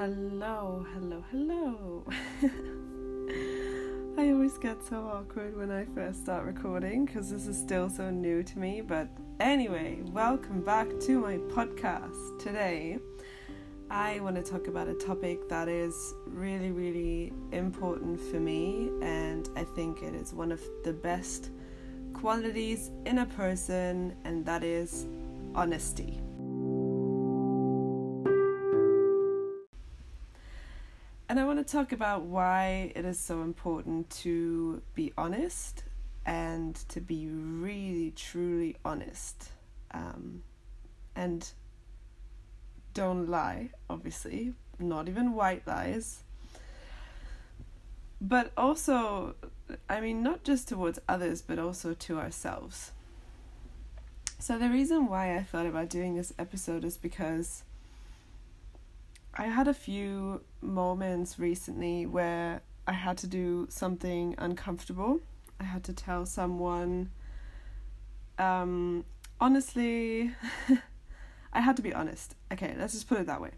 Hello, hello, hello. I always get so awkward when I first start recording because this is still so new to me. But anyway, welcome back to my podcast. Today, I want to talk about a topic that is really, really important for me, and I think it is one of the best qualities in a person, and that is honesty. To talk about why it is so important to be honest and to be really, truly honest. Um, and don't lie, obviously, not even white lies. But also, I mean, not just towards others, but also to ourselves. So, the reason why I thought about doing this episode is because I had a few moments recently where I had to do something uncomfortable. I had to tell someone, um, honestly, I had to be honest. Okay, let's just put it that way.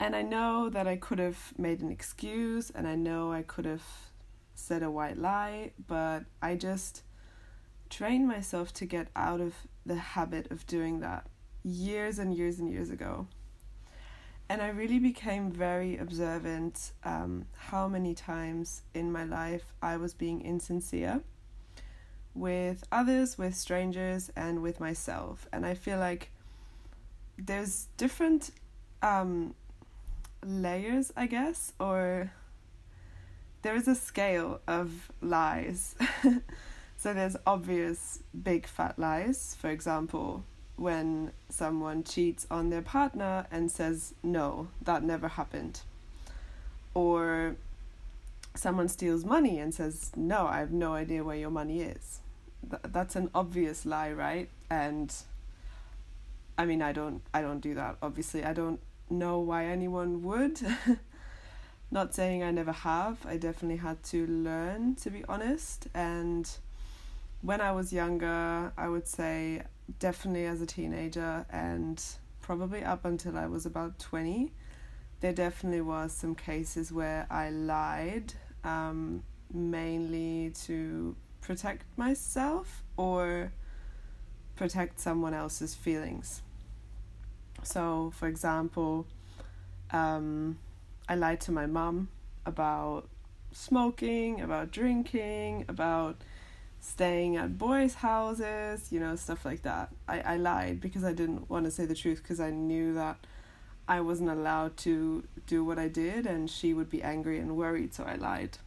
And I know that I could have made an excuse and I know I could have said a white lie, but I just trained myself to get out of the habit of doing that years and years and years ago. And I really became very observant um, how many times in my life I was being insincere with others, with strangers, and with myself. And I feel like there's different um, layers, I guess, or there is a scale of lies. so there's obvious big fat lies, for example, when someone cheats on their partner and says, no, that never happened. Or someone steals money and says, no, I have no idea where your money is th- that's an obvious lie, right? And I mean, I don't, I don't do that. Obviously, I don't know why anyone would. Not saying I never have. I definitely had to learn, to be honest. And when I was younger, I would say definitely as a teenager and probably up until I was about 20, there definitely was some cases where I lied, um, mainly to protect myself or protect someone else's feelings. So, for example, um, I lied to my mom about smoking, about drinking, about staying at boys' houses, you know, stuff like that. I, I lied because I didn't want to say the truth because I knew that I wasn't allowed to do what I did and she would be angry and worried, so I lied.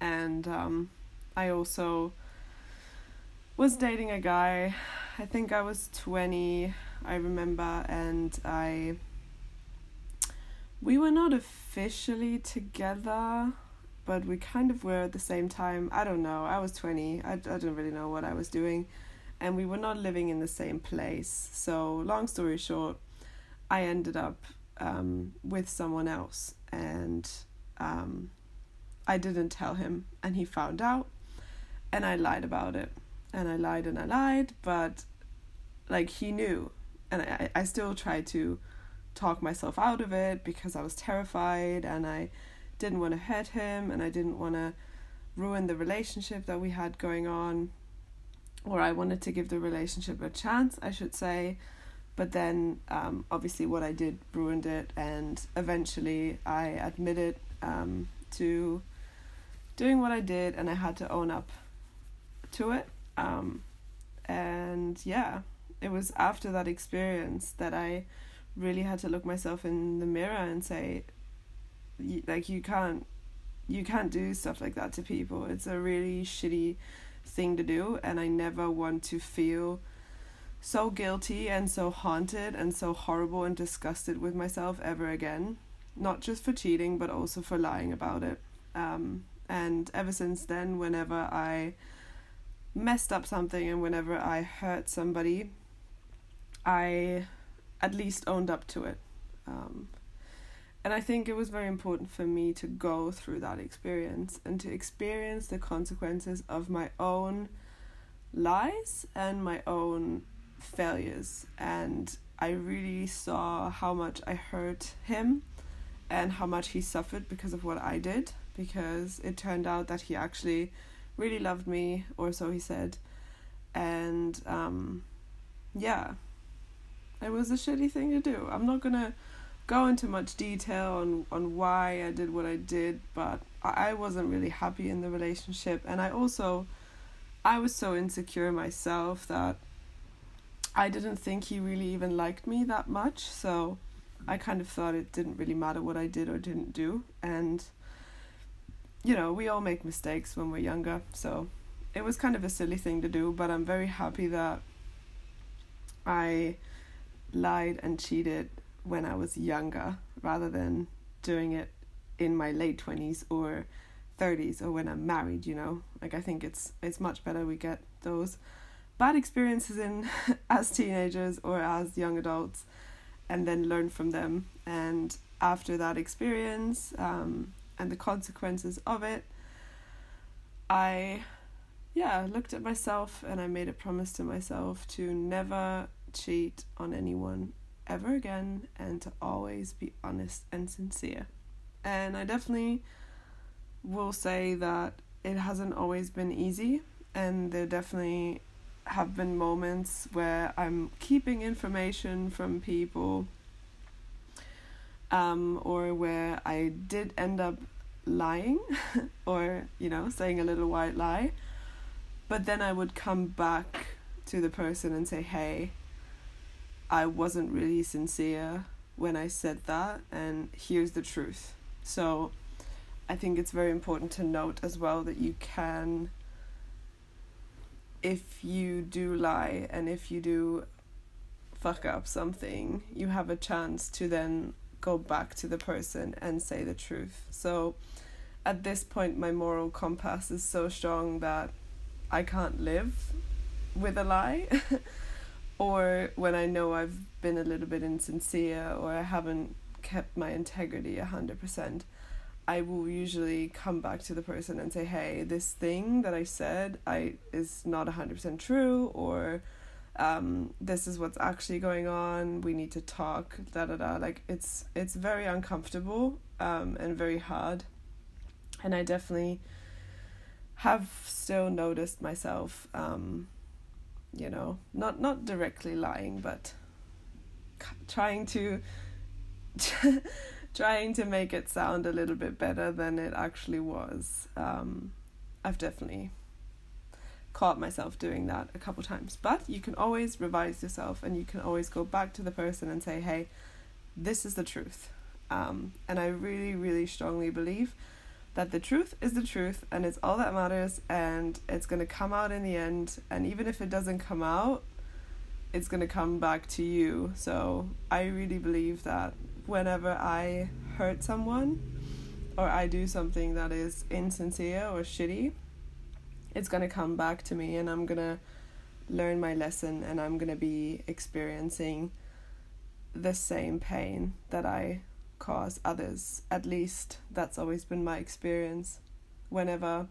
And um, I also was dating a guy. I think I was 20, I remember, and I we were not officially together, but we kind of were at the same time. I don't know. I was 20. I, I don't really know what I was doing. And we were not living in the same place. So, long story short, I ended up um, with someone else. And um, I didn't tell him. And he found out. And I lied about it and I lied and I lied, but like he knew, and I I still tried to talk myself out of it because I was terrified and I didn't want to hurt him and I didn't want to ruin the relationship that we had going on or I wanted to give the relationship a chance, I should say. But then, um, obviously, what I did ruined it, and eventually I admitted um, to doing what I did, and I had to own up to it. Um, and yeah, it was after that experience that I really had to look myself in the mirror and say, like, you can't, you can't do stuff like that to people. It's a really shitty thing to do, and I never want to feel so guilty and so haunted and so horrible and disgusted with myself ever again. Not just for cheating, but also for lying about it. Um, and ever since then, whenever I messed up something and whenever I hurt somebody, I at least owned up to it. Um, and I think it was very important for me to go through that experience and to experience the consequences of my own lies and my own failures. And I really saw how much I hurt him and how much he suffered because of what I did because it turned out that he actually really loved me or so he said and um yeah it was a shitty thing to do i'm not gonna go into much detail on on why i did what i did but i wasn't really happy in the relationship. And i also i was so insecure myself that i didn't think he really even liked me that much. So i kind of thought it didn't really matter what i did or didn't do. And you know, we all make mistakes when we're younger, so it was kind of a silly thing to do, but I'm very happy that I lied and cheated when I was younger rather than doing it in my late 20s or 30s or when I'm married, you know. Like I think it's it's much better we get those bad experiences in as teenagers or as young adults and then learn from them and after that experience um, and the consequences of it, I, yeah, looked at myself and I made a promise to myself to never cheat on anyone ever again and to always be honest and sincere. And I definitely will say that it hasn't always been easy, and there definitely have been moments where I'm keeping information from people um, or where I did end up lying or, you know, saying a little white lie. But then I would come back to the person and say, hey, I wasn't really sincere when I said that, and here's the truth. So I think it's very important to note as well that you can, if you do lie and if you do fuck up something, you have a chance to then go back to the person and say the truth. So at this point, my moral compass is so strong that I can't live with a lie. or when I know I've been a little bit insincere or I haven't kept my integrity a hundred percent, I will usually come back to the person and say, "Hey, this thing that I said I is not a hundred percent true," or um, this is what's actually going on. We need to talk. Da da da. Like it's it's very uncomfortable um, and very hard, and I definitely have still noticed myself. Um, you know, not not directly lying, but trying to trying to make it sound a little bit better than it actually was. Um, I've definitely caught myself doing that a couple times. But you can always revise yourself and you can always go back to the person and say, hey, this is the truth. Um, and I really, really strongly believe that the truth is the truth and it's all that matters and it's going to come out in the end. And even if it doesn't come out, it's going to come back to you. So I really believe that whenever I hurt someone or I do something that is insincere or shitty, it's going to come back to me and I'm going to learn my lesson and I'm going to be experiencing the same pain that I cause others. At least that's always been my experience. Whenever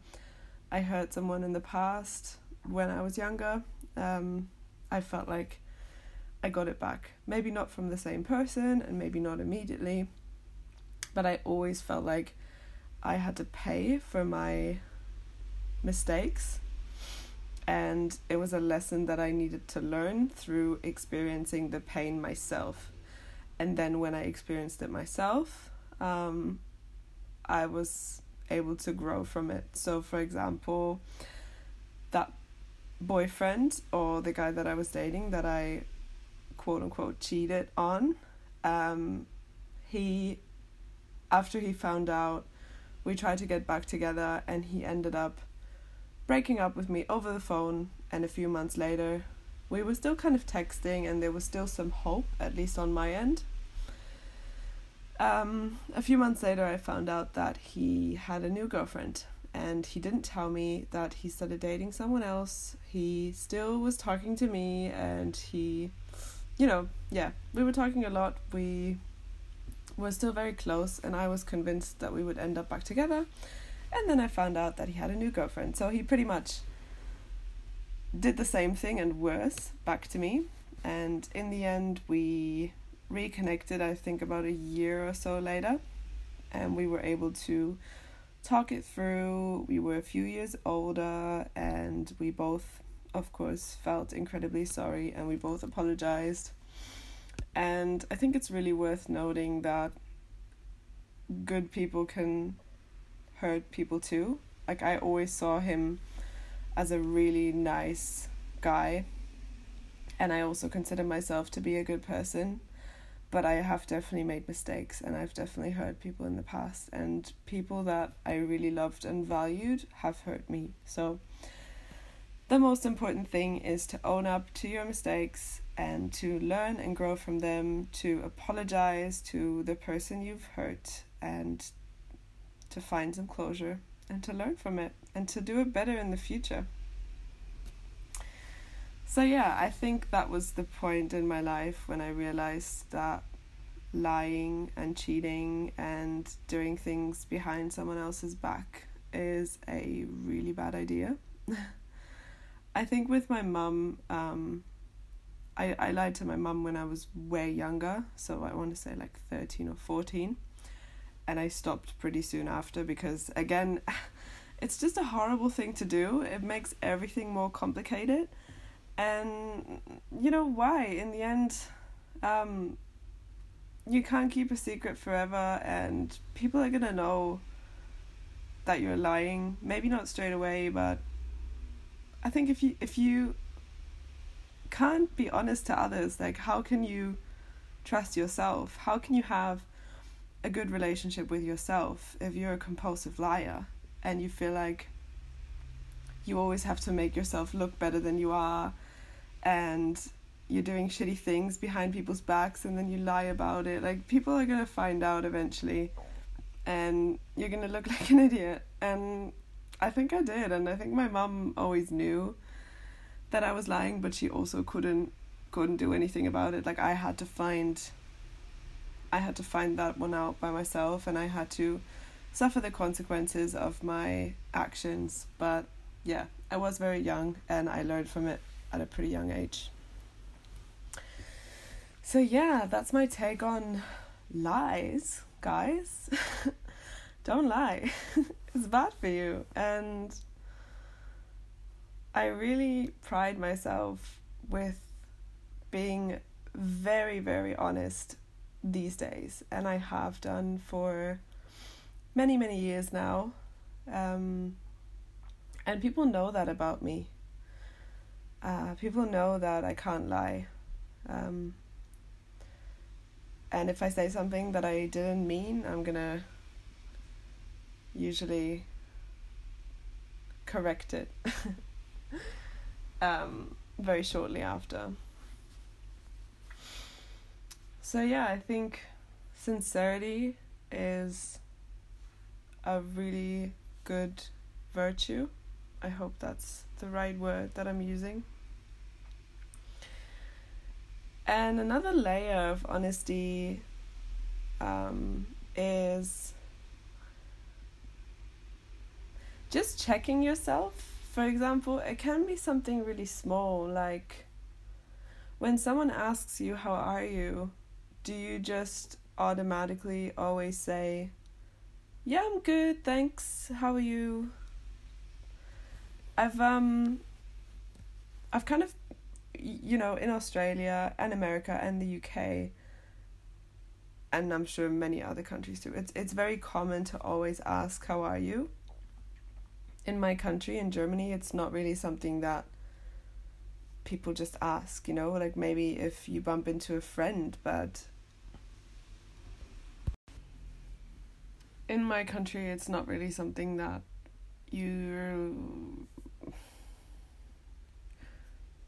I hurt someone in the past, when I was younger, um, I felt like I got it back. Maybe not from the same person and maybe not immediately, but I always felt like I had to pay for my mistakes. And it was a lesson that I needed to learn through experiencing the pain myself. And then when I experienced it myself, um, I was able to grow from it. So, for example, that boyfriend or the guy that I was dating that I quote unquote cheated on, um, he, after he found out, we tried to get back together and he ended up breaking up with me over the phone, and a few months later, we were still kind of texting, and there was still some hope, at least on my end. Um, a few months later, I found out that he had a new girlfriend, and he didn't tell me that he started dating someone else. He still was talking to me, and he, you know, yeah, we were talking a lot. We were still very close, and I was convinced that we would end up back together. And then I found out that he had a new girlfriend. So he pretty much did the same thing and worse back to me. And in the end, we reconnected, I think, about a year or so later. and we were able to talk it through. We were a few years older, and we both, of course, felt incredibly sorry, and we both apologized. And I think it's really worth noting that good people can hurt people too. Like, I always saw him as a really nice guy, and I also consider myself to be a good person but I have definitely made mistakes and I've definitely hurt people in the past and people that I really loved and valued have hurt me. So the most important thing is to own up to your mistakes and to learn and grow from them, to apologize to the person you've hurt and to find some closure and to learn from it and to do it better in the future. So, yeah, I think that was the point in my life when I realized that lying and cheating and doing things behind someone else's back is a really bad idea. I think with my mum, um, I, I lied to my mum when I was way younger, so I want to say like 13 or 14. And I stopped pretty soon after because, again, it's just a horrible thing to do. It makes everything more complicated. And you know why? In the end um you can't keep a secret forever and people are to know that you're lying. Maybe not straight away but i think if you if you can't be honest to others like how can you trust yourself? How can you have a good relationship with yourself if you're a compulsive liar and you feel like you always have to make yourself look better than you are and you're doing shitty things behind people's backs and then you lie about it. Like people are gonna find out eventually and you're gonna look like an idiot. And I think I did and I think my mum always knew that I was lying but she also couldn't couldn't do anything about it. Like I had to find I had to find that one out by myself and I had to suffer the consequences of my actions. But yeah, I was very young and I learned from it at a pretty young age. So, yeah, that's my take on lies, guys. Don't lie, it's bad for you. And I really pride myself with being very, very honest these days, and I have done for many, many years now. Um, and people know that about me uh, people know that I can't lie. Um, and if I say something that I didn't mean, I'm gonna usually correct it um, very shortly after. So, yeah, I think sincerity is a really good virtue. I hope that's the right word that I'm using. And another layer of honesty um, is just checking yourself. For example, it can be something really small, like when someone asks you, How are you? Do you just automatically always say, Yeah, I'm good, thanks, how are you? I've um I've kind of you know in Australia and America and the UK and I'm sure many other countries too. It's it's very common to always ask how are you? In my country in Germany it's not really something that people just ask, you know, like maybe if you bump into a friend, but in my country it's not really something that you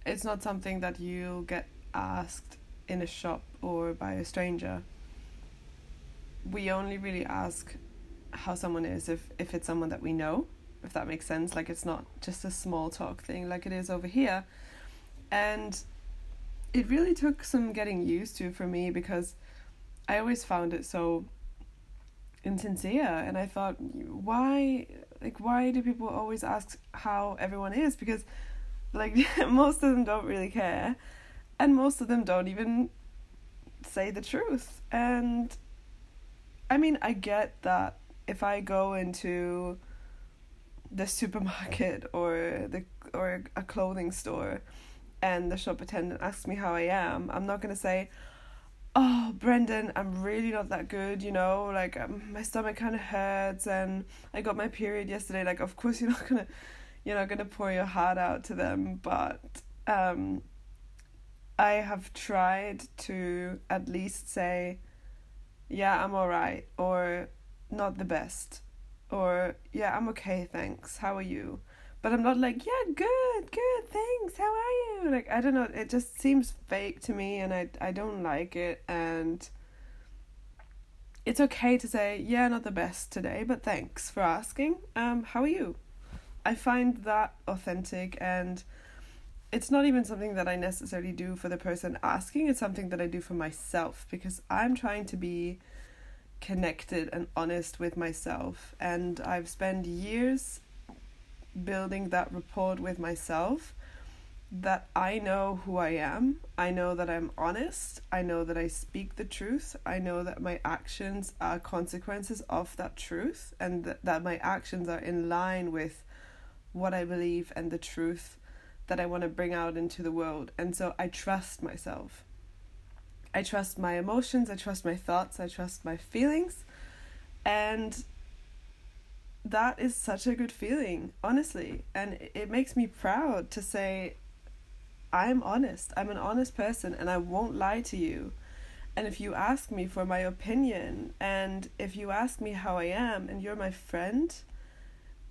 it's not something that you'll get asked in a shop or by a stranger. We only really ask how someone is if, if it's someone that we know, if that makes sense. Like it's not just a small talk thing like it is over here. And it really took some getting used to for me because I always found it so insincere and I thought why like why do people always ask how everyone is because like most of them don't really care, and most of them don't even say the truth. And I mean, I get that if I go into the supermarket or the or a clothing store and the shop attendant asks me how I am, I'm not going to say, "Oh, Brendan, I'm really not that good, you know, like um, my stomach kind of hurts and I got my period yesterday." Like of course you're not to you're not to pour your heart out to them, but um I have tried to at least say, "Yeah, I'm all right," or "Not the best." Or, "Yeah, I'm okay, thanks. How are you?" But I'm not like, yeah, good, good, thanks. How are you? Like I don't know, it just seems fake to me and I I don't like it and it's okay to say, yeah, not the best today, but thanks for asking. Um how are you? I find that authentic and it's not even something that I necessarily do for the person asking, it's something that I do for myself because I'm trying to be connected and honest with myself and I've spent years building that rapport with myself that I know who I am. I know that I'm honest. I know that I speak the truth. I know that my actions are consequences of that truth and th- that my actions are in line with what I believe and the truth that I want to bring out into the world. And so I trust myself. I trust my emotions, I trust my thoughts, I trust my feelings. And that is such a good feeling, honestly. And it makes me proud to say, I'm honest. I'm an honest person and I won't lie to you. And if you ask me for my opinion and if you ask me how I am and you're my friend,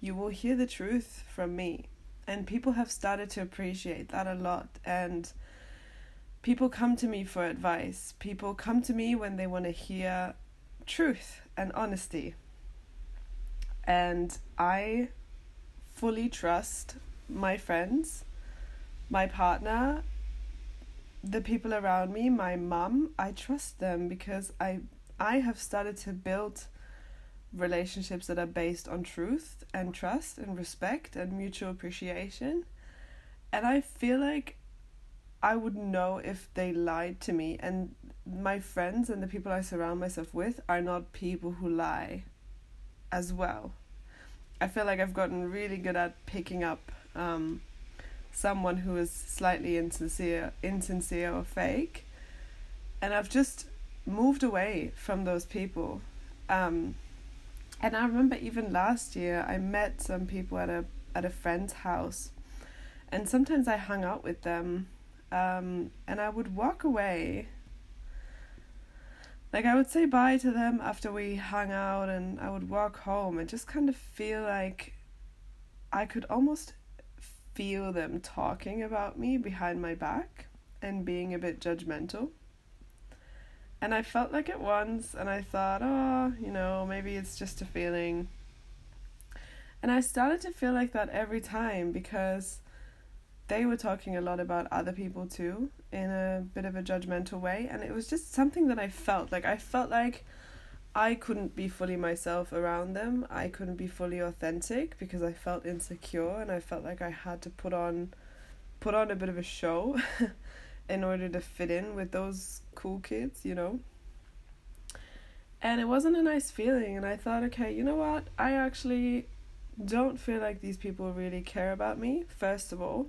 you will hear the truth from me. And people have started to appreciate that a lot. And people come to me for advice. People come to me when they want to hear truth and honesty and I fully trust my friends, my partner, the people around me, my mum. I trust them because I I have started to build relationships that are based on truth and trust and respect and mutual appreciation. And I feel like I would know if they lied to me and my friends and the people I surround myself with are not people who lie as well. I feel like I've gotten really good at picking up um, someone who is slightly insincere, insincere or fake, and I've just moved away from those people. Um, and I remember even last year I met some people at a at a friend's house, and sometimes I hung out with them, um, and I would walk away like I would say bye to them after we hung out and I would walk home and just kind of feel like I could almost feel them talking about me behind my back and being a bit judgmental. And I felt like it once and I thought, oh, you know, maybe it's just a feeling. And I started to feel like that every time because they were talking a lot about other people too in a bit of a judgmental way and it was just something that I felt like I felt like I couldn't be fully myself around them. I couldn't be fully authentic because I felt insecure and I felt like I had to put on put on a bit of a show in order to fit in with those cool kids, you know. And it wasn't a nice feeling and I thought, okay, you know what? I actually don't feel like these people really care about me, first of all.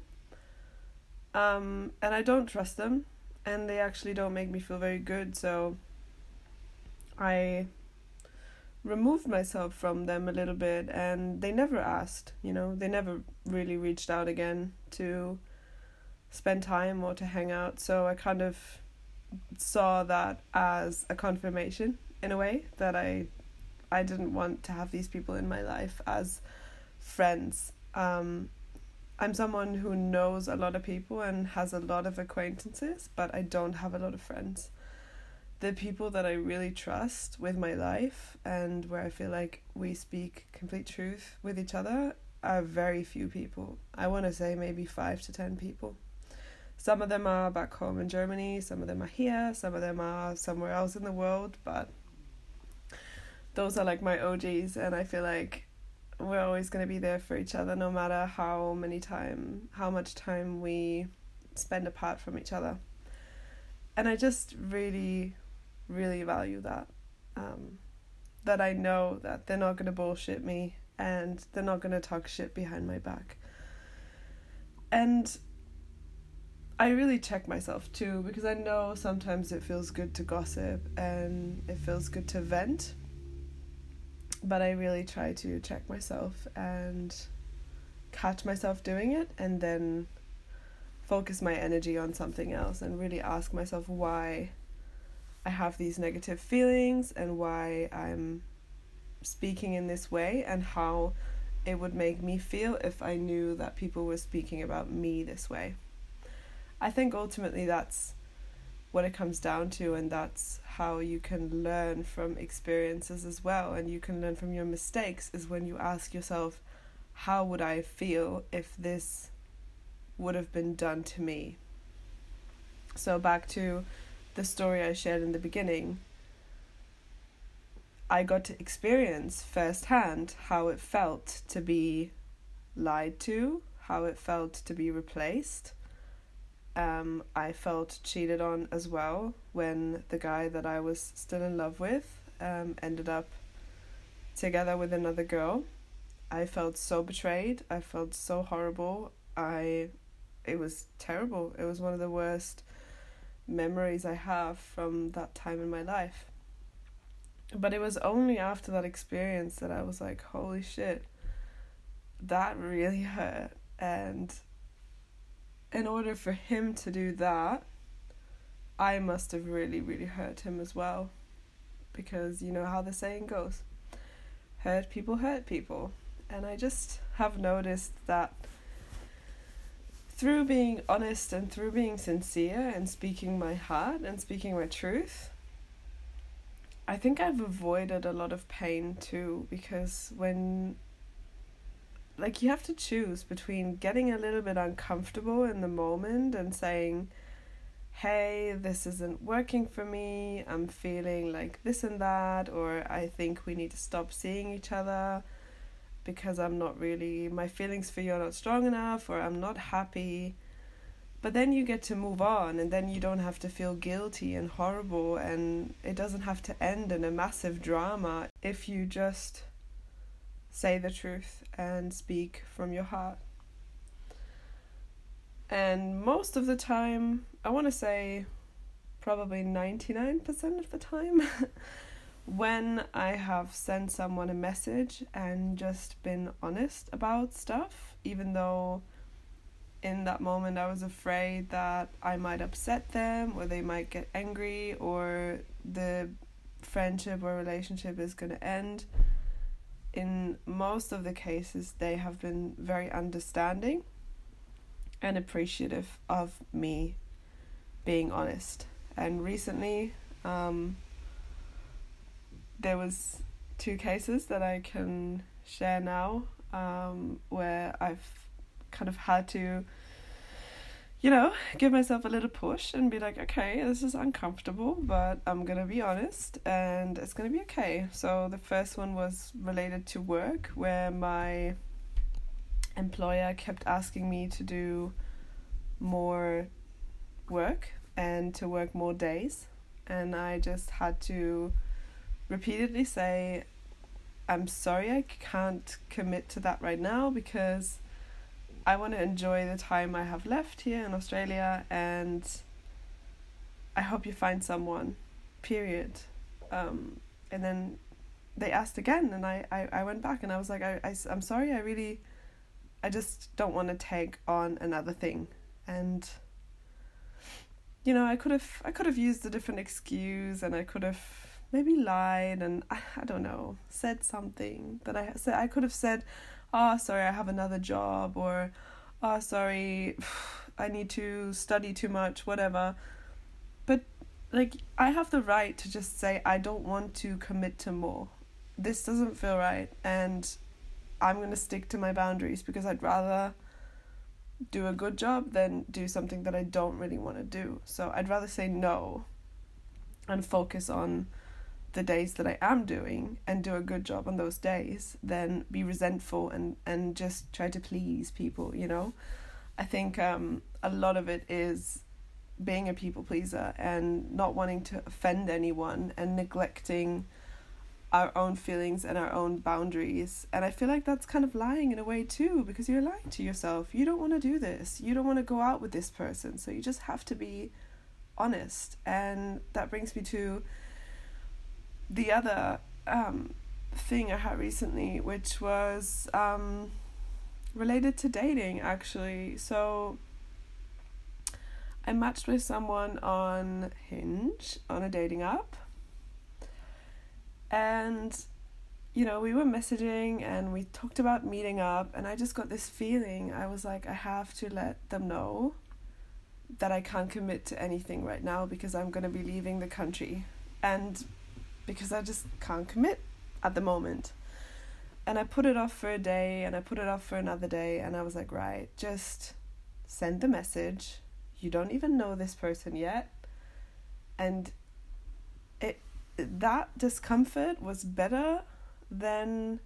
Um, and I don't trust them, and they actually don't make me feel very good, so I removed myself from them a little bit, and they never asked, you know, they never really reached out again to spend time or to hang out, so I kind of saw that as a confirmation in a way that I I didn't want to have these people in my life as friends. Um, I'm someone who knows a lot of people and has a lot of acquaintances, but I don't have a lot of friends. The people that I really trust with my life and where I feel like we speak complete truth with each other are very few people. I want to say maybe five to ten people. Some of them are back home in Germany, some of them are here, some of them are somewhere else in the world, but those are like my OGs, and I feel like we're always going to be there for each other no matter how many time how much time we spend apart from each other and i just really really value that um, that I know that they're not going to bullshit me and they're not going to talk shit behind my back. And I really check myself too because I know sometimes it feels good to gossip and it feels good to vent. But I really try to check myself and catch myself doing it and then focus my energy on something else and really ask myself why I have these negative feelings and why I'm speaking in this way and how it would make me feel if I knew that people were speaking about me this way. I think ultimately that's what it comes down to, and that's how you can learn from experiences as well, and you can learn from your mistakes. Is when you ask yourself, How would I feel if this would have been done to me? So, back to the story I shared in the beginning, I got to experience firsthand how it felt to be lied to, how it felt to be replaced um, I felt cheated on as well when the guy that I was still in love with um, ended up together with another girl. I felt so betrayed. I felt so horrible. I it was terrible. It was one of the worst memories I have from that time in my life. But it was only after that experience that I was like, holy shit, that really hurt. And in order for him to do that, I must have really, really hurt him as well. Because you know how the saying goes hurt people hurt people. And I just have noticed that through being honest and through being sincere and speaking my heart and speaking my truth, I think I've avoided a lot of pain too because when like you have to choose between getting a little bit uncomfortable in the moment and saying hey this isn't working for me. I'm feeling like this and that or i think we need to stop seeing each other because i'm not really my feelings for you are not strong enough or i'm not happy. But then you get to move on and then you don't have to feel guilty and horrible and it doesn't have to end in a massive drama if you just say the truth and speak from your heart. And most of the time, I want to say probably 99% of the time, when I have sent someone a message and just been honest about stuff, even though in that moment I was afraid that I might upset them or they might get angry or the friendship or relationship is going to end in most of the cases, they have been very understanding and appreciative of me being honest. And recently, um, there was two cases that I can share now um, where I've kind of had to you know, give myself a little push and be like, okay, this is uncomfortable, but I'm gonna be honest and it's gonna be okay. So the first one was related to work, where my employer kept asking me to do more work and to work more days, and I just had to repeatedly say, I'm sorry, I can't commit to that right now because I want to enjoy the time I have left here in Australia and I hope you find someone, period. Um, and then they asked again and I, I, I went back and I was like, I, I, I'm sorry, I really, I just don't want to take on another thing. And, you know, I could have, I could have used a different excuse and I could have maybe lied and I, I don't know, said something that I said, I could have said, oh, sorry, I have another job, or oh, sorry, I need to study too much, whatever. But, like, I have the right to just say, I don't want to commit to more. This doesn't feel right, and I'm going to stick to my boundaries because I'd rather do a good job than do something that I don't really want to do. So I'd rather say no and focus on the days that I am doing and do a good job on those days than be resentful and, and just try to please people, you know? I think um, a lot of it is being a people pleaser and not wanting to offend anyone and neglecting our own feelings and our own boundaries. And I feel like that's kind of lying in a way too, because you're lying to yourself. You don't want to do this. You don't want to go out with this person. So you just have to be honest. And that brings me to the other um, thing I had recently, which was um, related to dating actually. So I matched with someone on Hinge on a dating app. And you know we were messaging and we talked about meeting up and i just got this feeling. I was like i have to let them know that i can't commit to anything right now because i'm going to be leaving the country. And because i just can't commit at the moment. And i put it off for a day and i put it off for another day and i was like right just send the message. You don't even know this person yet. And it that discomfort was better than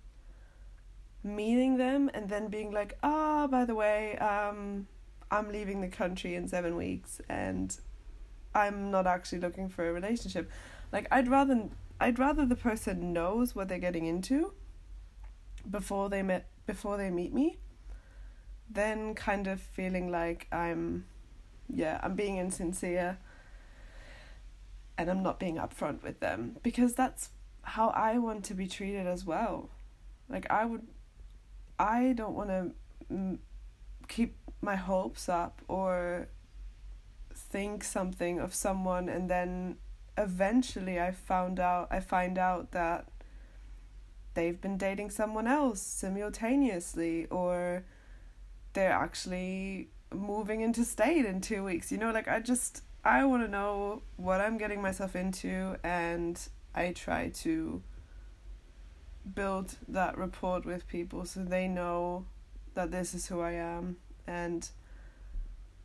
meeting them and then being like, ah, oh, by the way, um, I'm leaving the country in seven weeks and I'm not actually looking for a relationship. Like I'd rather I'd rather the person knows what they're getting into before they met before they meet me than kind of feeling like I'm yeah, I'm being insincere and I'm not being upfront with them because that's how I want to be treated as well. Like I would I don't want to m- keep my hopes up or think something of someone and then eventually I found out I find out that they've been dating someone else simultaneously or they're actually moving into state in 2 weeks. You know like I just I want to know what I'm getting myself into, and I try to build that rapport with people so they know that this is who I am, and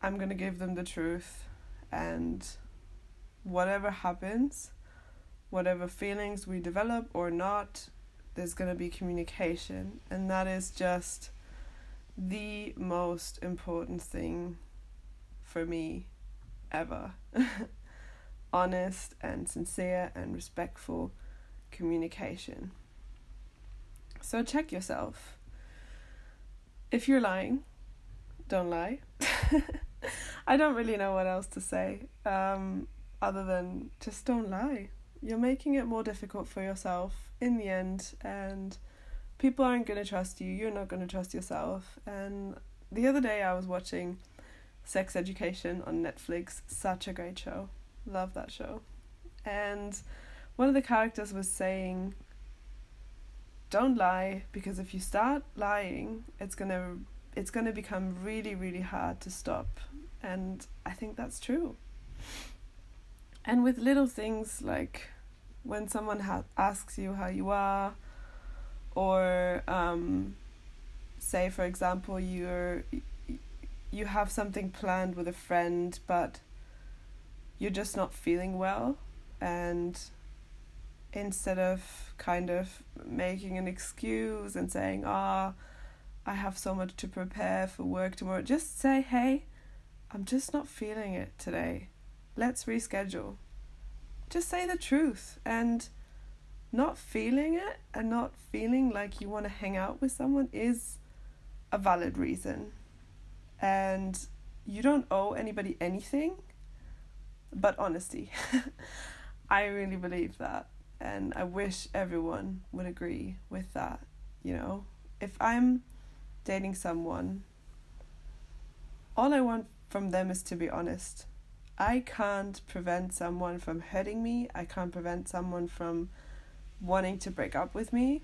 I'm going to give them the truth, and whatever happens, whatever feelings we develop or not, there's going to be communication, and that is just the most important thing for me ever. Honest and sincere and respectful communication. So check yourself. If you're lying, don't lie. I don't really know what else to say um, other than just don't lie. You're making it more difficult for yourself in the end, and people aren't going to trust you. You're not going to trust yourself. And the other day, I was watching Sex Education on Netflix. Such a great show. Love that show. And one of the characters was saying, Don't lie, because if you start lying, it's gonna it's gonna become really, really hard to stop. And I think that's true. And with little things like when someone ha- asks you how you are, or um, say, for example, you're you have something planned with a friend, but you're just not feeling well, and instead of kind of making an excuse and saying, ah, oh, I have so much to prepare for work tomorrow, just say, hey, I'm just not feeling it today. Let's reschedule. Just say the truth and not feeling it and not feeling like you want to hang out with someone is a valid reason and you don't owe anybody anything but honesty. I really believe that, and I wish everyone would agree with that. You know, if I'm dating someone, all I want from them is to be honest. I can't prevent someone from hurting me, I can't prevent someone from wanting to break up with me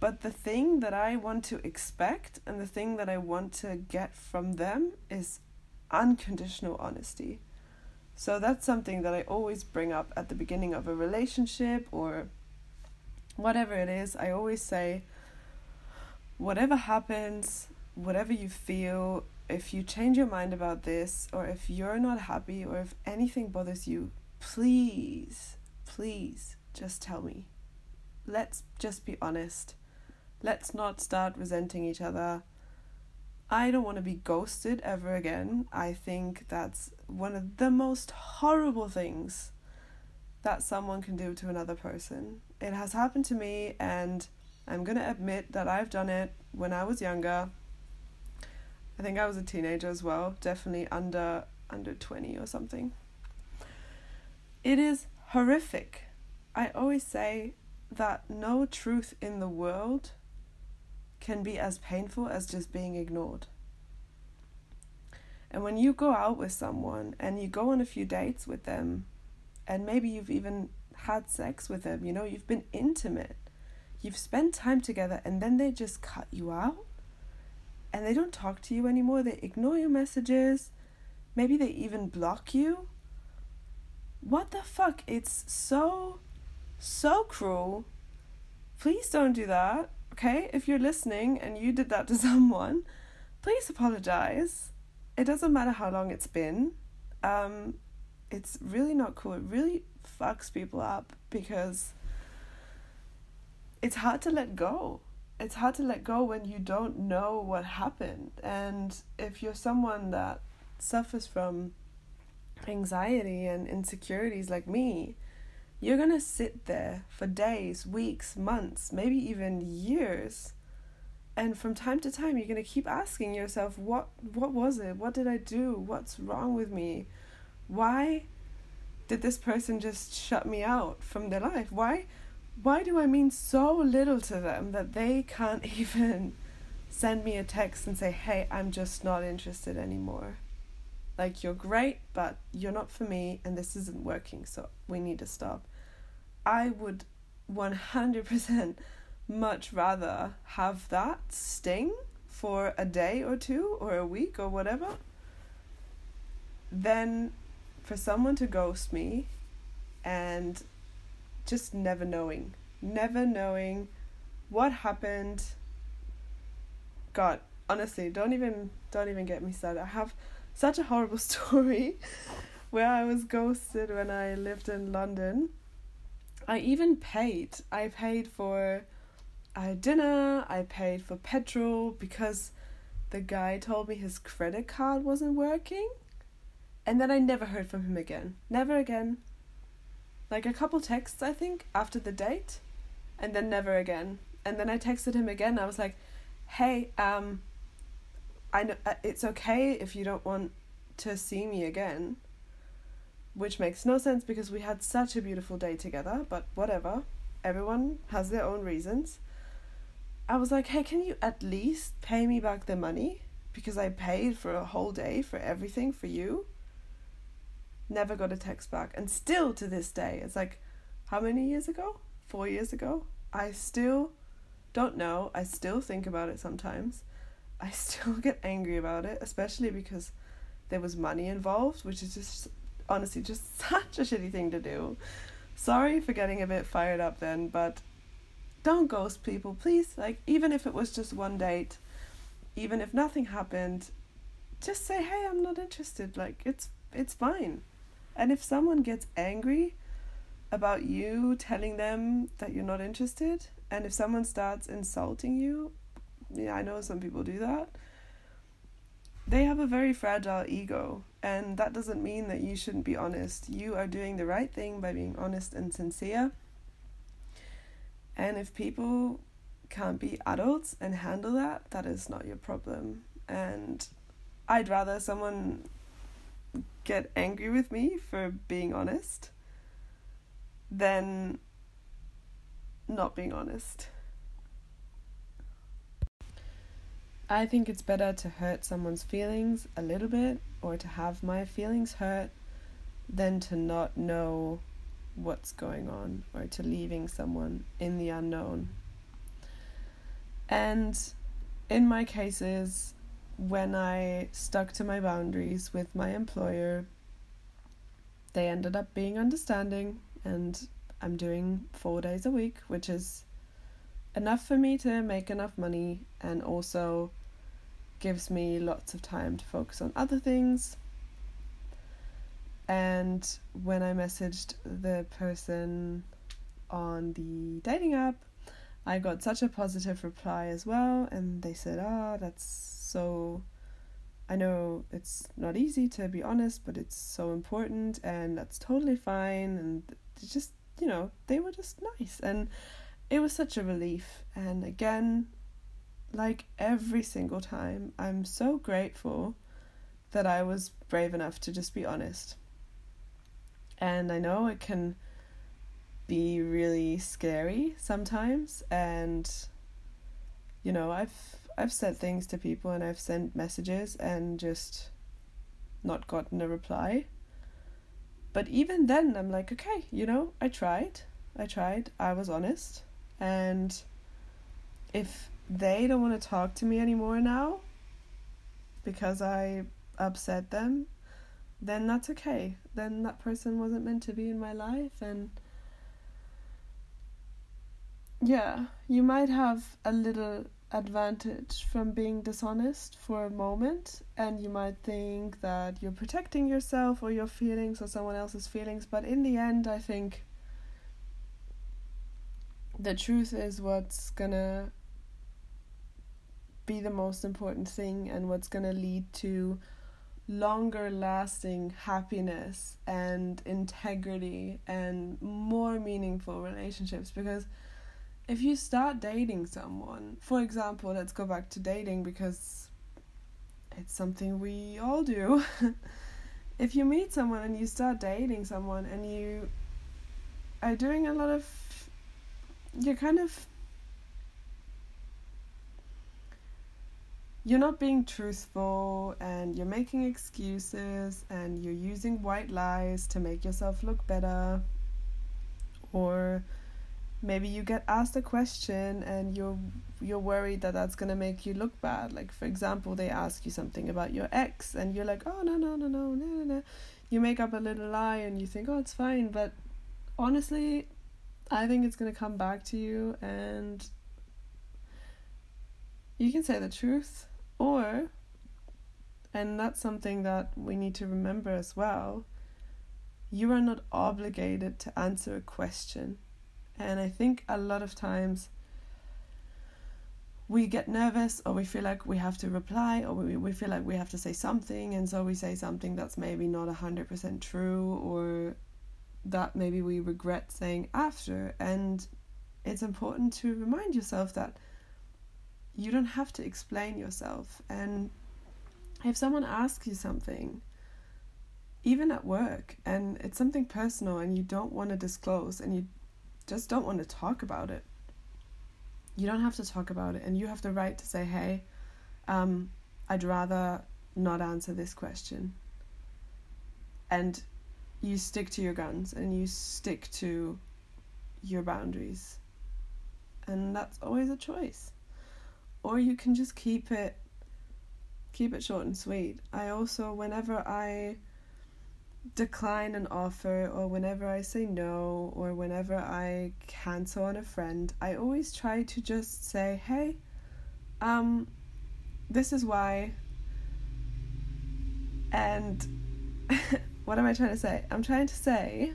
but the thing that I want to expect and the thing that I want to get from them is unconditional honesty. So that's something that I always bring up at the beginning of a relationship or whatever it is. I always say, whatever happens, whatever you feel, if you change your mind about this, or if you're not happy, or if anything bothers you, please, please just tell me. Let's just be honest. Let's not start resenting each other. I don't want to be ghosted ever again. I think that's one of the most horrible things that someone can do to another person. it has happened to me, and I'm gonna admit that I've done it when I was younger. I think I was a teenager as well, definitely under under 20 or something. It is horrific. I always say that no truth in the world can be as painful as just being ignored. And when you go out with someone and you go on a few dates with them, and maybe you've even had sex with them, you know, you've been intimate, you've spent time together, and then they just cut you out and they don't talk to you anymore, they ignore your messages, maybe they even block you. What the fuck? It's so, so cruel. Please don't do that, okay? If you're listening and you did that to someone, please apologize it doesn't matter how long it's been. Um, it's really not cool. It really fucks people up because it's hard to let go. It's hard to let go when you don't know what happened. And if you're someone that suffers from anxiety and insecurities like me, you're gonna sit there for days, weeks, months, maybe even years. And from time to time you're going to keep asking yourself what what was it? What did i do? What's wrong with me? Why did this person just shut me out from their life? Why why do i mean so little to them that they can't even send me a text and say hey i'm just not interested anymore. Like you're great but you're not for me and this isn't working so we need to stop. I would 100% much rather have that sting for a day or two or a week or whatever than for someone to ghost me and just never knowing never knowing what happened god honestly don't even don't even get me started i have such a horrible story where i was ghosted when i lived in london i even paid i paid for a dinner, I paid for petrol because the guy told me his credit card wasn't working. And then I never heard from him again. Never again. Like a couple texts, I think, after the date, and then never again. And then I texted him again. I was like, "Hey, um, I know uh, it's okay if you don't want to see me again." Which makes no sense because we had such a beautiful day together, but whatever. Everyone has their own reasons. I was like, hey, can you at least pay me back the money? Because I paid for a whole day for everything for you. Never got a text back. And still to this day, it's like, how many years ago? Four years ago? I still don't know. I still think about it sometimes. I still get angry about it, especially because there was money involved, which is just honestly just such a shitty thing to do. Sorry for getting a bit fired up then, but don't ghost people, please. Like, even if it was just one date, even if nothing happened, just say, hey, I'm not interested. Like, it's it's fine. And if someone gets angry about you telling them that you're not interested, and if someone starts insulting you, yeah, I know some people do that. They have a very fragile ego, and that doesn't mean that you shouldn't be honest. You are doing the right thing by being honest and sincere and if people can't be adults and handle that, that is not your problem. And I'd rather someone get angry with me for being honest than not being honest. I think it's better to hurt someone's feelings a little bit or to have my feelings hurt than to not know what's going on or to leaving someone in the unknown. And in my cases, when I stuck to my boundaries with my employer, they ended up being understanding, and I'm doing four days a week, which is enough for me to make enough money and also gives me lots of time to focus on other things and when I messaged the person on the dating app, I got such a positive reply as well. And they said, oh, that's so. I know it's not easy to be honest, but it's so important, and that's totally fine. And just you know, they were just nice. And it was such a relief. And again, like every single time, I'm so grateful that I was brave enough to just be honest. And I know it can be really scary sometimes and you know, I've I've said things to people and I've sent messages and just not gotten a reply. But even then I'm like, okay, you know, I tried. I tried. I was honest. And if they don't want to talk to me anymore now because I upset them, then that's okay. Then that person wasn't meant to be in my life and yeah, you might have a little advantage from being dishonest for a moment and you might think that you're protecting yourself or your feelings or someone else's feelings, but in the end I think the truth is what's gonna be the most important thing and what's gonna lead to longer lasting happiness and integrity and more meaningful relationships because if you start dating someone for example let's go back to dating because it's something we all do. If you meet someone and you start dating someone and you are doing a lot of you're kind of you're not being truthful and you're making excuses and you're using white lies to make yourself look better or maybe you get asked a question and you're you're worried that that's going to make you look bad. Like for example they ask you something about your ex and you're like oh no no no no no no no. You make up a little lie and you think oh it's fine but honestly i think it's going to come back to you and you can say the truth or and that's something that we need to remember as well you are not obligated to answer a question and I think a lot of times we get nervous or we feel like we have to reply or we, we feel like we have to say something. And so we say something that's maybe not 100% true or that maybe we regret saying after. And it's important to remind yourself that you don't have to explain yourself. And if someone asks you something even at work and it's something personal and you don't want to disclose and you just don't want to talk about it. You don't have to talk about it, and you have the right to say, hey, um, I'd rather not answer this question. And you stick to your guns and you stick to your boundaries. And that's always a choice. Or you can just keep it keep it short and sweet. I also whenever I decline an offer or whenever I say no or whenever I cancel on a friend, I always try to just say, "Hey, um this is why." And what am I trying to say? I'm trying to say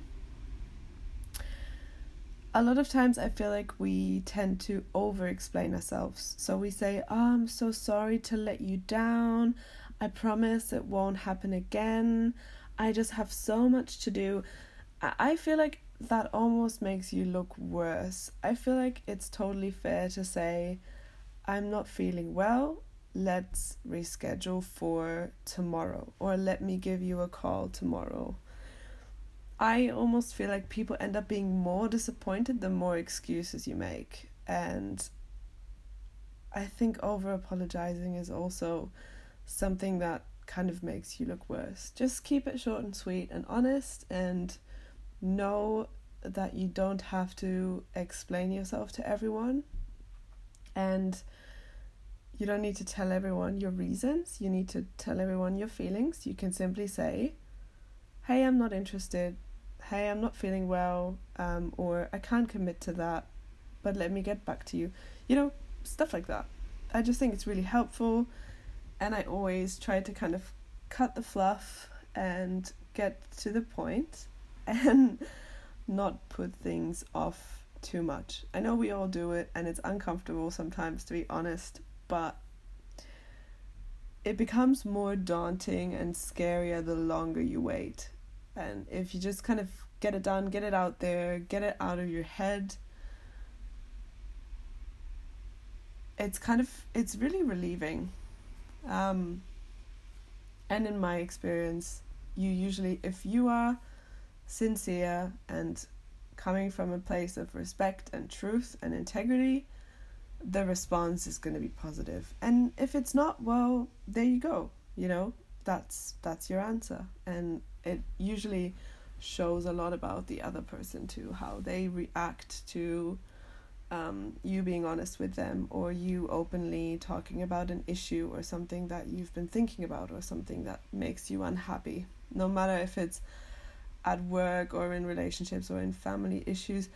a lot of times I feel like we tend to over explain ourselves. So we say, oh, I'm so sorry to let you down. I promise it won't happen again. I just have so much to do. I feel like that almost makes you look worse. I feel like it's totally fair to say, I'm not feeling well. Let's reschedule for tomorrow, or let me give you a call tomorrow. I almost feel like people end up being more disappointed the more excuses you make. And I think over apologizing is also something that kind of makes you look worse. Just keep it short and sweet and honest and know that you don't have to explain yourself to everyone and you don't need to tell everyone your reasons. You need to tell everyone your feelings. You can simply say, Hey, I'm not interested. Hey, I'm not feeling well. Um, or I can't commit to that, but let me get back to you. You know, stuff like that. I just think it's really helpful and I always try to kind of cut the fluff and get to the point and not put things off too much. I know we all do it and it's uncomfortable sometimes to be honest, but it becomes more daunting and scarier the longer you wait. And if you just kind of get it done, get it out there, get it out of your head. It's kind of it's really relieving. Um, and in my experience, you usually if you are sincere and coming from a place of respect and truth and integrity, the response is going to be positive. And if it's not, well, there you go. You know, that's that's your answer. And it usually shows a lot about the other person too, how they react to um, you being honest with them or you openly talking about an issue or something that you've been thinking about or something that makes you unhappy. No matter if it's at work or in relationships or in family issues.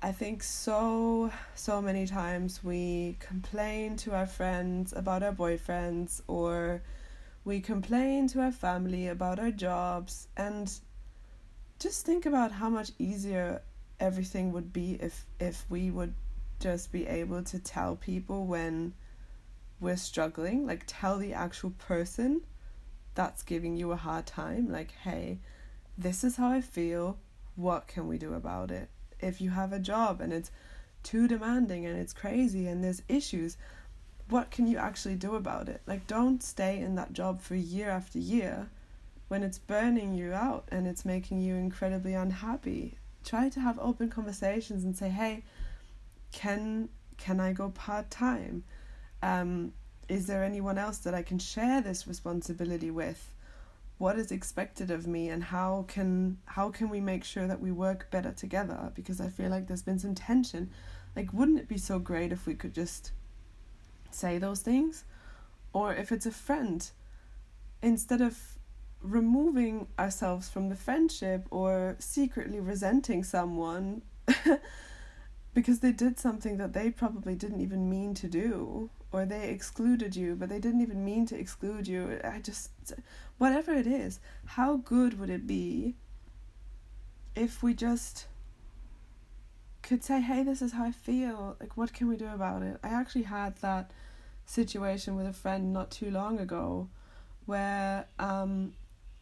I think so, so many times we complain to our friends about our boyfriends or we complain to our family about our jobs and just think about how much easier everything would be if if we would just be able to tell people when we're struggling like tell the actual person that's giving you a hard time like hey this is how I feel. What can we do about it? If you have a job and it's too demanding and it's crazy and there's issues, what can you actually do about it? Like, don't stay in that job for year after year when it's burning you out and it's making you incredibly unhappy. Try to have open conversations and say, hey, can can I go part time? Um, is there anyone else that I can share this responsibility with? what is expected of me and how can how can we make sure that we work better together because i feel like there's been some tension like wouldn't it be so great if we could just say those things or if it's a friend instead of removing ourselves from the friendship or secretly resenting someone because they did something that they probably didn't even mean to do or they excluded you but they didn't even mean to exclude you i just whatever it is, how good would it be if we just could say, hey, this is how I feel? Like, what can we do about it? I actually had that situation with a friend not too long ago where um,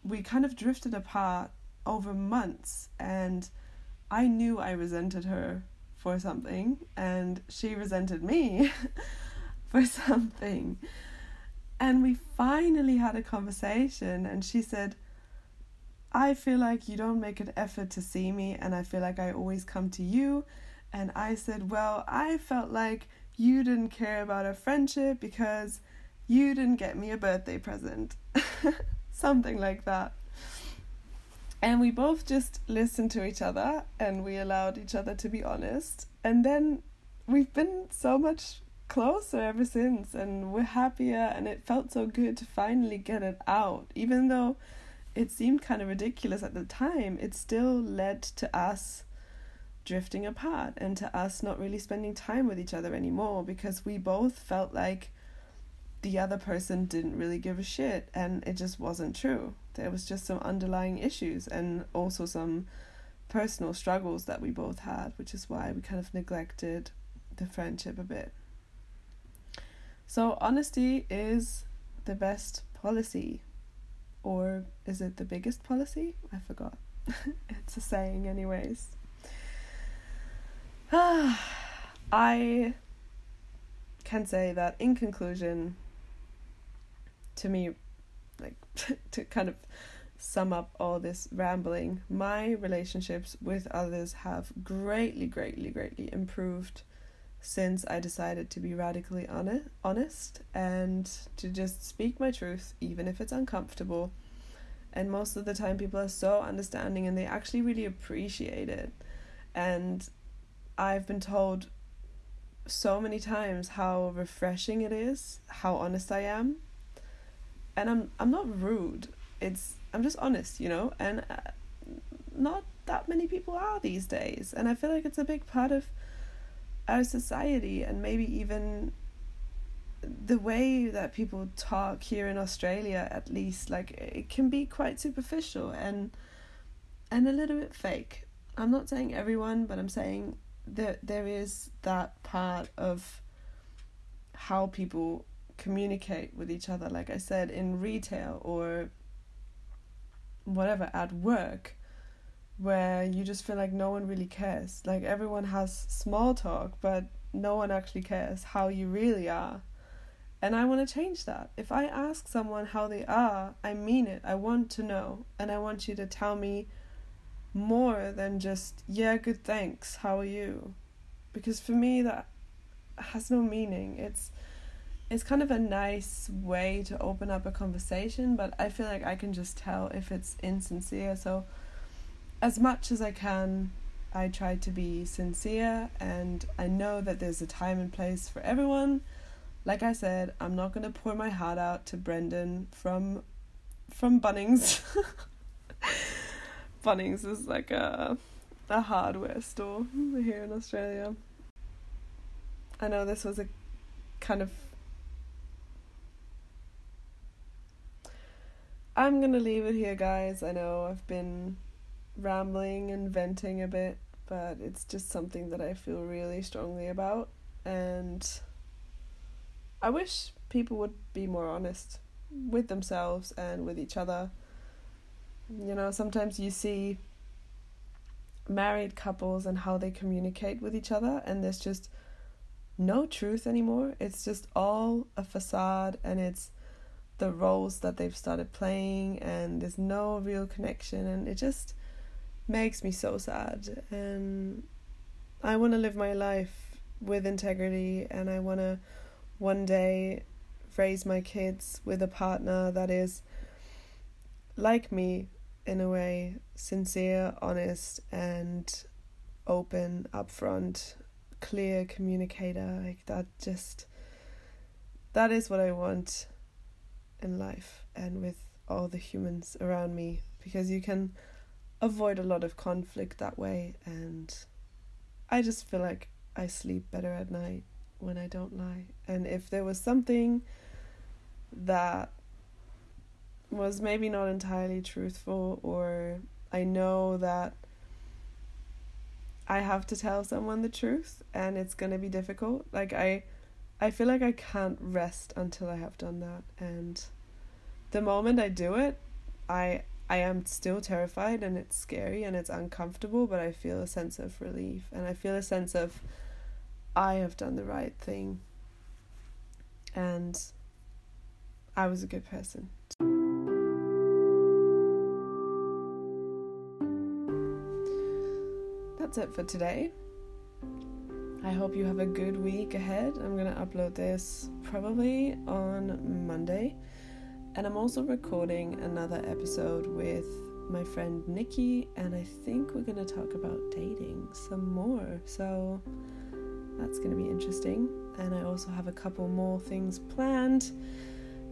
we kind of drifted apart over months and I knew I resented her for something and she resented me for something. And we finally had a conversation, and she said, I feel like you don't make an effort to see me, and I feel like I always come to you. And I said, Well, I felt like you didn't care about our friendship because you didn't get me a birthday present. Something like that. And we both just listened to each other and we allowed each other to be honest. And then we've been so much closer ever since and we're happier and it felt so good to finally get it out even though it seemed kind of ridiculous at the time it still led to us drifting apart and to us not really spending time with each other anymore because we both felt like the other person didn't really give a shit and it just wasn't true there was just some underlying issues and also some personal struggles that we both had which is why we kind of neglected the friendship a bit so, honesty is the best policy. Or is it the biggest policy? I forgot. it's a saying, anyways. I can say that in conclusion, to me, like to kind of sum up all this rambling, my relationships with others have greatly, greatly, greatly improved since I decided to be radically honest and to just speak my truth, even if it's uncomfortable. And most of the time, people are so understanding and they actually really appreciate it. And I've been told so many times how refreshing it is, how honest I am. And I'm I'm not rude. It's I'm just honest, you know. And uh, not that many people are these days. And I feel like it's a big part of our society and maybe even the way that people talk here in Australia at least like it can be quite superficial and and a little bit fake. I'm not saying everyone, but I'm saying that there is that part of how people communicate with each other like I said in retail or whatever at work where you just feel like no one really cares. Like everyone has small talk, but no one actually cares how you really are. And I want to change that. If I ask someone how they are, I mean it. I want to know. And I want you to tell me more than just, yeah, good, thanks. How are you? Because for me, that has no meaning. It's it's kind of a nice way to open up a conversation, but I feel like I can just tell if it's insincere. So, as much as I can, I try to be sincere, and I know that there's a time and place for everyone. Like I said, I'm not gonna pour my heart out to Brendan from from Bunnings. Bunnings is like a a hardware store here in Australia. I know this was a kind of I'm gonna leave it here, guys. I know I've been rambling and venting a bit, but it's just something that I feel really strongly about, and I wish people would be more honest with themselves and with each other. You know, sometimes you see married couples and how they communicate with each other, and there's just no truth anymore. It's just all a facade, and it's the roles that they've started playing and there's no real connection and it just makes me so sad. And I want to live my life with integrity and I want to one day raise my kids with a partner that is like me in a way sincere honest and open upfront clear communicator. Like that just that is what I want in life and with all the humans around me because you can avoid a lot of conflict that way and I just feel like I sleep better at night when I don't lie. And if there was something that was maybe not entirely truthful or I know that I have to tell someone the truth and it's going to be difficult. Like I I feel like I can't rest until I have done that and the moment I do it, I I am still terrified and it's scary and it's uncomfortable, but I feel a sense of relief and I feel a sense of I have done the right thing and I was a good person. That's it for today. I hope you have a good week ahead. I'm going to upload this probably on Monday. And I'm also recording another episode with my friend Nikki, and I think we're going to talk about dating some more. So that's going to be interesting. And I also have a couple more things planned.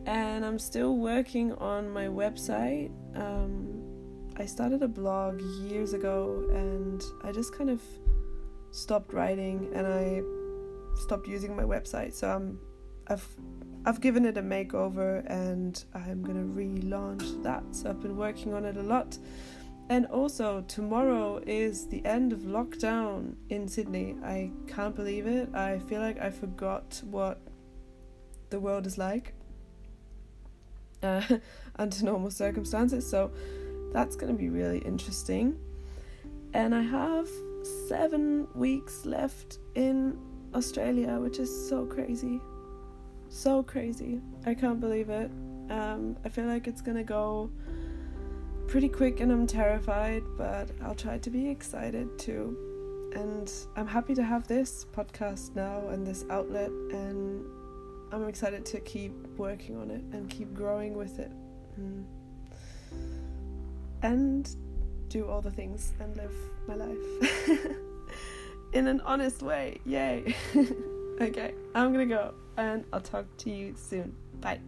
And I'm still working on my website. Um, I started a blog years ago and I just kind of stopped writing and I stopped using my website. So I'm I've I've given it a makeover and I'm gonna relaunch that. So I've been working on it a lot. And also tomorrow is the end of lockdown in Sydney. I can't believe it. I feel like I forgot what the world is like uh, under normal circumstances. So that's going to be really interesting. And I have seven weeks left in Australia, which is so crazy. So crazy. I can't believe it. Um, I feel like it's gonna go pretty quick and I'm terrified, but I'll try to be excited too. And I'm happy to have this podcast now and this outlet, and I'm excited to keep working on it and keep growing with it. Mm. And do all the things and live my life in an honest way. Yay. okay, I'm gonna go and I'll talk to you soon. Bye.